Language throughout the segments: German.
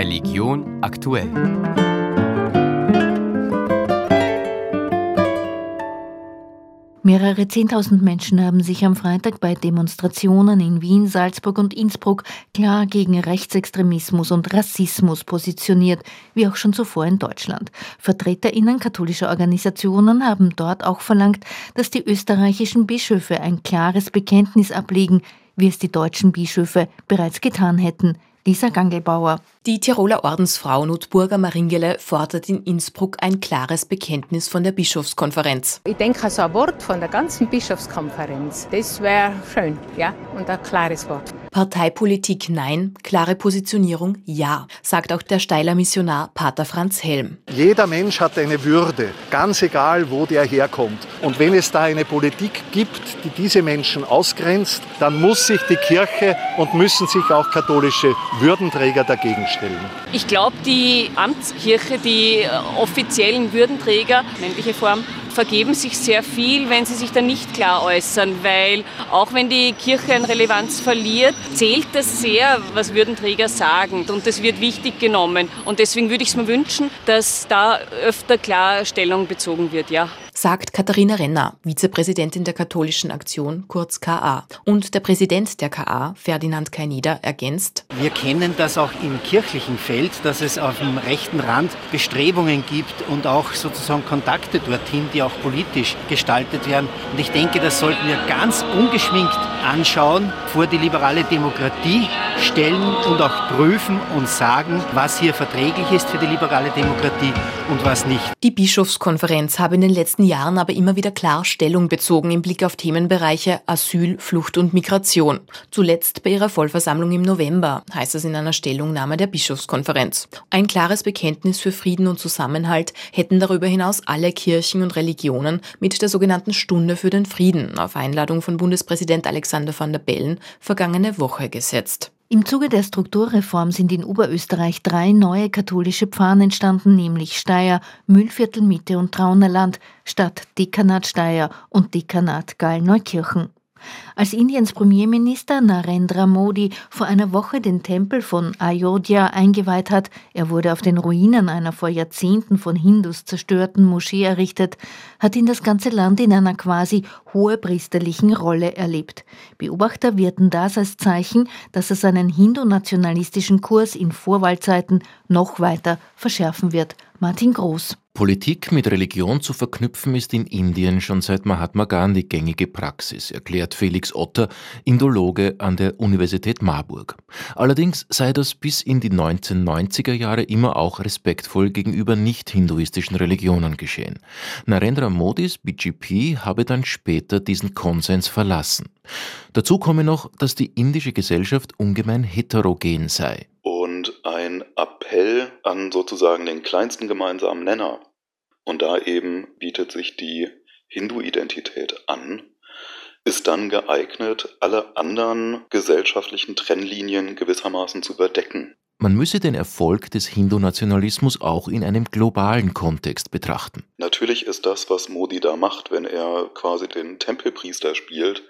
Religion aktuell. Mehrere Zehntausend Menschen haben sich am Freitag bei Demonstrationen in Wien, Salzburg und Innsbruck klar gegen Rechtsextremismus und Rassismus positioniert, wie auch schon zuvor in Deutschland. Vertreterinnen katholischer Organisationen haben dort auch verlangt, dass die österreichischen Bischöfe ein klares Bekenntnis ablegen, wie es die deutschen Bischöfe bereits getan hätten. Lisa Gangelbauer. Die Tiroler Ordensfrau Notburger Maringele fordert in Innsbruck ein klares Bekenntnis von der Bischofskonferenz. Ich denke, so ein Wort von der ganzen Bischofskonferenz, das wäre schön, ja, und ein klares Wort. Parteipolitik nein, klare Positionierung ja, sagt auch der Steiler Missionar Pater Franz Helm. Jeder Mensch hat eine Würde, ganz egal, wo der herkommt. Und wenn es da eine Politik gibt, die diese Menschen ausgrenzt, dann muss sich die Kirche und müssen sich auch katholische Würdenträger dagegen stellen. Ich glaube, die Amtskirche, die offiziellen Würdenträger, männliche Form, vergeben sich sehr viel, wenn sie sich dann nicht klar äußern, weil auch wenn die Kirche an Relevanz verliert, zählt das sehr, was Würdenträger sagen und das wird wichtig genommen. Und deswegen würde ich es mir wünschen, dass da öfter klar Stellung bezogen wird, ja sagt Katharina Renner, Vizepräsidentin der Katholischen Aktion, kurz KA. Und der Präsident der KA, Ferdinand Kaineder, ergänzt, Wir kennen das auch im kirchlichen Feld, dass es auf dem rechten Rand Bestrebungen gibt und auch sozusagen Kontakte dorthin, die auch politisch gestaltet werden. Und ich denke, das sollten wir ganz ungeschminkt anschauen, vor die liberale Demokratie stellen und auch prüfen und sagen, was hier verträglich ist für die liberale Demokratie und was nicht. Die Bischofskonferenz habe in den letzten Jahren aber immer wieder klar Stellung bezogen im Blick auf Themenbereiche Asyl, Flucht und Migration. Zuletzt bei ihrer Vollversammlung im November, heißt es in einer Stellungnahme der Bischofskonferenz. Ein klares Bekenntnis für Frieden und Zusammenhalt hätten darüber hinaus alle Kirchen und Religionen mit der sogenannten Stunde für den Frieden auf Einladung von Bundespräsident Alexander van der Bellen vergangene Woche gesetzt. Im Zuge der Strukturreform sind in Oberösterreich drei neue katholische Pfarren entstanden, nämlich Steyr, Mühlviertel Mitte und Traunerland, statt Dekanat Steyr und Dekanat Gall-Neukirchen. Als Indiens Premierminister Narendra Modi vor einer Woche den Tempel von Ayodhya eingeweiht hat, er wurde auf den Ruinen einer vor Jahrzehnten von Hindus zerstörten Moschee errichtet, hat ihn das ganze Land in einer quasi hohepriesterlichen Rolle erlebt. Beobachter werten das als Zeichen, dass er seinen hindu-nationalistischen Kurs in Vorwahlzeiten noch weiter verschärfen wird. Martin Groß. Politik mit Religion zu verknüpfen ist in Indien schon seit Mahatma Gandhi gängige Praxis, erklärt Felix Otter, Indologe an der Universität Marburg. Allerdings sei das bis in die 1990er Jahre immer auch respektvoll gegenüber nicht-hinduistischen Religionen geschehen. Narendra Modis BGP habe dann später diesen Konsens verlassen. Dazu komme noch, dass die indische Gesellschaft ungemein heterogen sei und ein Appell an sozusagen den kleinsten gemeinsamen Nenner. Und da eben bietet sich die Hindu-Identität an, ist dann geeignet, alle anderen gesellschaftlichen Trennlinien gewissermaßen zu überdecken. Man müsse den Erfolg des Hindu-Nationalismus auch in einem globalen Kontext betrachten. Natürlich ist das, was Modi da macht, wenn er quasi den Tempelpriester spielt,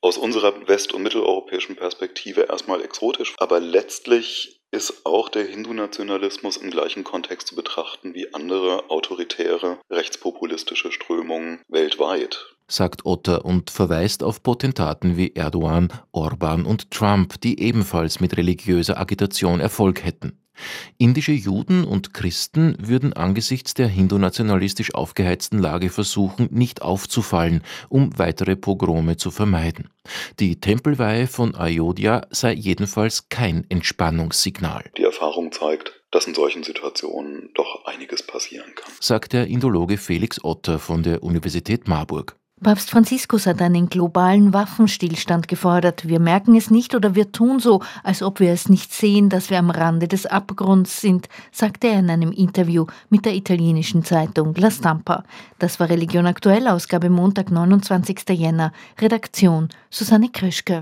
aus unserer west- und mitteleuropäischen Perspektive erstmal exotisch, aber letztlich ist auch der Hindu-Nationalismus im gleichen Kontext zu betrachten wie andere autoritäre rechtspopulistische Strömungen weltweit sagt Otter und verweist auf Potentaten wie Erdogan, Orban und Trump, die ebenfalls mit religiöser Agitation Erfolg hätten. Indische Juden und Christen würden angesichts der hindu-nationalistisch aufgeheizten Lage versuchen, nicht aufzufallen, um weitere Pogrome zu vermeiden. Die Tempelweihe von Ayodhya sei jedenfalls kein Entspannungssignal. Die Erfahrung zeigt, dass in solchen Situationen doch einiges passieren kann, sagt der Indologe Felix Otter von der Universität Marburg. Papst Franziskus hat einen globalen Waffenstillstand gefordert. Wir merken es nicht oder wir tun so, als ob wir es nicht sehen, dass wir am Rande des Abgrunds sind, sagte er in einem Interview mit der italienischen Zeitung La Stampa. Das war Religion aktuell, Ausgabe Montag, 29. Jänner. Redaktion Susanne Krischke.